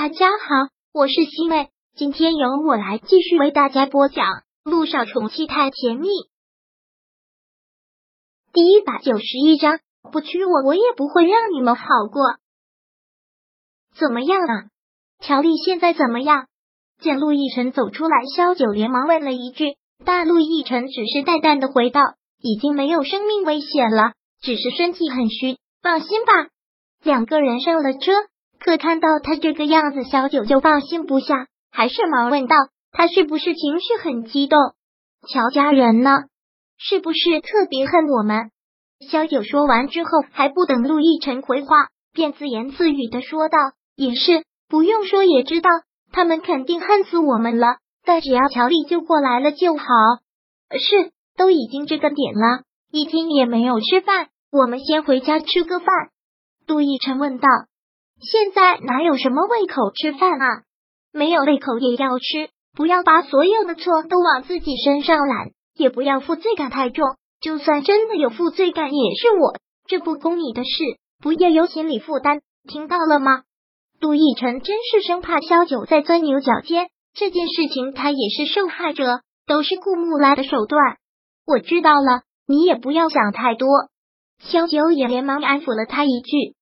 大家好，我是西妹，今天由我来继续为大家播讲《路上宠妻太甜蜜》第一百九十一章。不娶我，我也不会让你们好过。怎么样啊？乔丽现在怎么样？见陆亦辰走出来，萧九连忙问了一句。大陆亦辰只是淡淡的回道：“已经没有生命危险了，只是身体很虚，放心吧。”两个人上了车。可看到他这个样子，小九就放心不下，还是忙问道：“他是不是情绪很激动？乔家人呢？是不是特别恨我们？”小九说完之后，还不等陆亦辰回话，便自言自语的说道：“也是，不用说也知道，他们肯定恨死我们了。但只要乔丽救过来了就好。是，都已经这个点了，一天也没有吃饭，我们先回家吃个饭。”陆亦辰问道。现在哪有什么胃口吃饭啊？没有胃口也要吃，不要把所有的错都往自己身上揽，也不要负罪感太重。就算真的有负罪感，也是我，这不公你的事，不要有心理负担，听到了吗？杜奕晨真是生怕萧九在钻牛角尖，这件事情他也是受害者，都是顾木来的手段。我知道了，你也不要想太多。萧九也连忙安抚了他一句。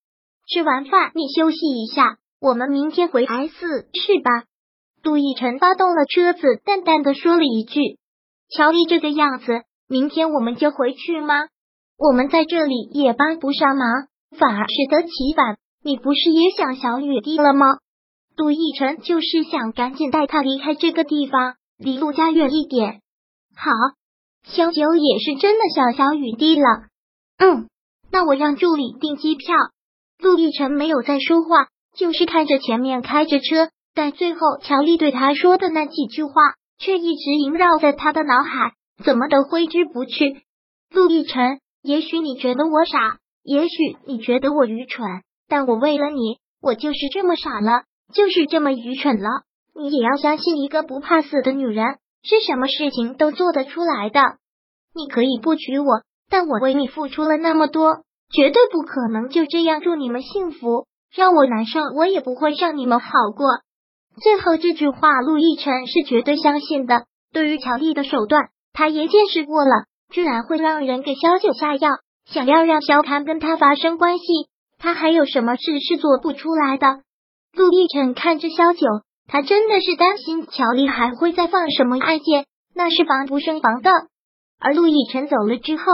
吃完饭，你休息一下，我们明天回 S 市吧？杜奕晨发动了车子，淡淡的说了一句：“乔丽这个样子，明天我们就回去吗？我们在这里也帮不上忙，反而适得其反。你不是也想小雨滴了吗？”杜奕晨就是想赶紧带他离开这个地方，离陆家远一点。好，萧九也是真的想小雨滴了。嗯，那我让助理订机票。陆亦辰没有再说话，就是看着前面开着车，但最后乔丽对他说的那几句话却一直萦绕在他的脑海，怎么都挥之不去。陆亦辰，也许你觉得我傻，也许你觉得我愚蠢，但我为了你，我就是这么傻了，就是这么愚蠢了。你也要相信，一个不怕死的女人是什么事情都做得出来的。你可以不娶我，但我为你付出了那么多。绝对不可能就这样祝你们幸福，让我难受，我也不会让你们好过。最后这句话，陆亦辰是绝对相信的。对于乔丽的手段，他也见识过了，居然会让人给萧九下药，想要让萧谭跟他发生关系，他还有什么事是做不出来的？陆亦辰看着萧九，他真的是担心乔丽还会再放什么案件，那是防不胜防的。而陆亦辰走了之后。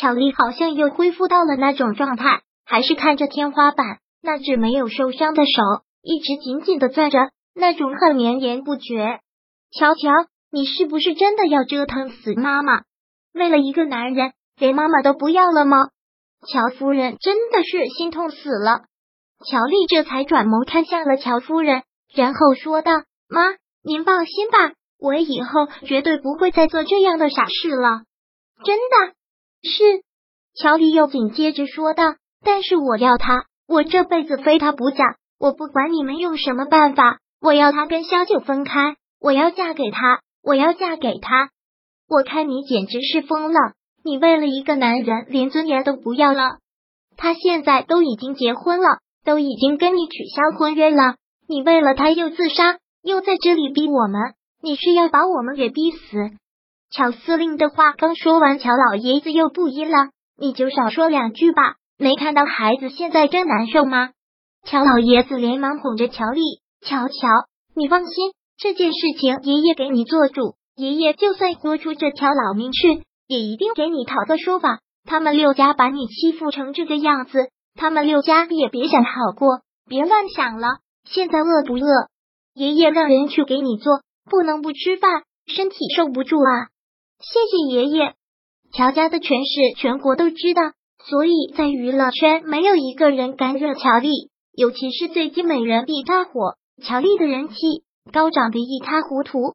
乔丽好像又恢复到了那种状态，还是看着天花板，那只没有受伤的手一直紧紧的攥着，那种恨绵延不绝。乔乔，你是不是真的要折腾死妈妈？为了一个男人，连妈妈都不要了吗？乔夫人真的是心痛死了。乔丽这才转眸看向了乔夫人，然后说道：“妈，您放心吧，我以后绝对不会再做这样的傻事了，真的。”是，乔丽又紧接着说道：“但是我要他，我这辈子非他不嫁。我不管你们用什么办法，我要他跟萧九分开，我要嫁给他，我要嫁给他。我看你简直是疯了，你为了一个男人连尊严都不要了。他现在都已经结婚了，都已经跟你取消婚约了，你为了他又自杀，又在这里逼我们，你是要把我们给逼死？”乔司令的话刚说完，乔老爷子又不依了。你就少说两句吧，没看到孩子现在真难受吗？乔老爷子连忙哄着乔丽：“乔乔，你放心，这件事情爷爷给你做主。爷爷就算豁出这条老命去，也一定给你讨个说法。他们六家把你欺负成这个样子，他们六家也别想好过。别乱想了，现在饿不饿？爷爷让人去给你做，不能不吃饭，身体受不住啊。”谢谢爷爷。乔家的权势全国都知道，所以在娱乐圈没有一个人敢惹乔丽。尤其是最近美人币大火，乔丽的人气高涨的一塌糊涂。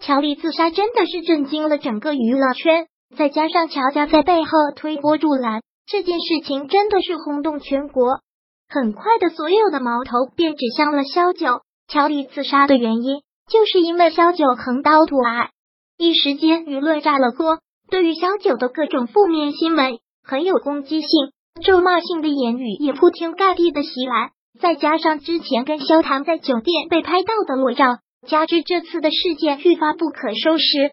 乔丽自杀真的是震惊了整个娱乐圈，再加上乔家在背后推波助澜，这件事情真的是轰动全国。很快的，所有的矛头便指向了萧九。乔丽自杀的原因，就是因为萧九横刀夺爱。一时间，舆论炸了锅，对于小九的各种负面新闻很有攻击性，咒骂性的言语也铺天盖地的袭来，再加上之前跟萧唐在酒店被拍到的裸照，加之这次的事件愈发不可收拾，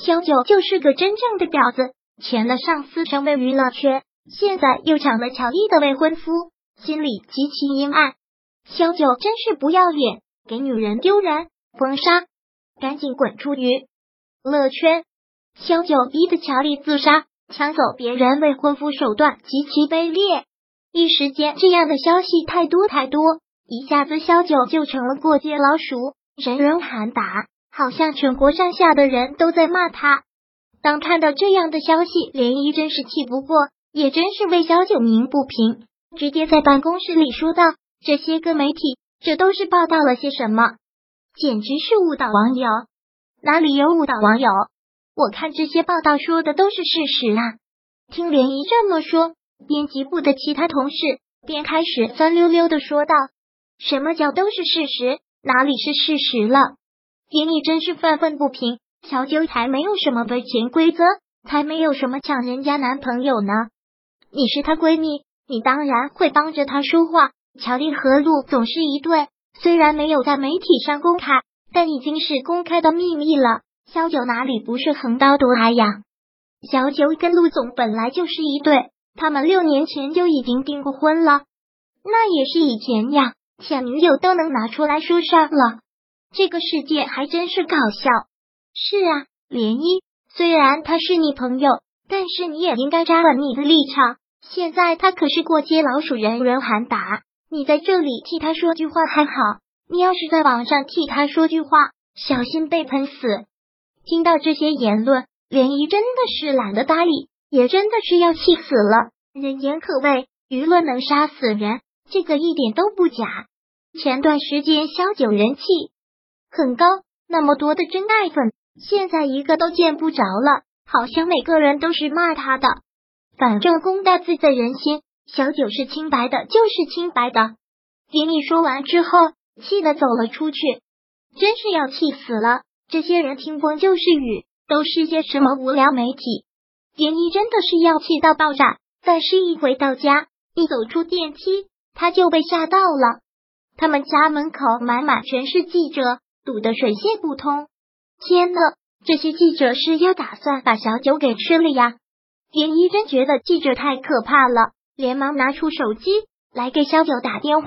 萧九就是个真正的婊子。前的上司成为娱乐圈，现在又抢了乔丽的未婚夫，心里极其阴暗。萧九真是不要脸，给女人丢人，封杀，赶紧滚出娱乐圈！萧九逼的乔丽自杀，抢走别人未婚夫，手段极其卑劣。一时间，这样的消息太多太多，一下子萧九就成了过街老鼠，人人喊打，好像全国上下的人都在骂他。当看到这样的消息，涟漪真是气不过，也真是为萧九鸣不平，直接在办公室里说道：“这些个媒体，这都是报道了些什么？简直是误导网友！哪里有误导网友？我看这些报道说的都是事实啊！”听涟漪这么说，编辑部的其他同事便开始酸溜溜的说道：“什么叫都是事实？哪里是事实了？”涟漪真是愤愤不平。小九才没有什么违潜规则，才没有什么抢人家男朋友呢。你是她闺蜜，你当然会帮着她说话。乔丽和陆总是一对，虽然没有在媒体上公开，但已经是公开的秘密了。小九哪里不是横刀夺爱呀？小九跟陆总本来就是一对，他们六年前就已经订过婚了，那也是以前呀。抢女友都能拿出来说事了，这个世界还真是搞笑。是啊，涟漪，虽然他是你朋友，但是你也应该站稳你的立场。现在他可是过街老鼠，人人喊打，你在这里替他说句话还好，你要是在网上替他说句话，小心被喷死。听到这些言论，涟漪真的是懒得搭理，也真的是要气死了。人言可畏，舆论能杀死人，这个一点都不假。前段时间萧九人气很高，那么多的真爱粉。现在一个都见不着了，好像每个人都是骂他的。反正公道自在人心，小九是清白的，就是清白的。给你说完之后，气的走了出去，真是要气死了。这些人听风就是雨，都是些什么无聊媒体？连毅真的是要气到爆炸。但是，一回到家，一走出电梯，他就被吓到了。他们家门口满满全是记者，堵得水泄不通。天呐，这些记者是要打算把小九给吃了呀！连依真觉得记者太可怕了，连忙拿出手机来给小九打电话。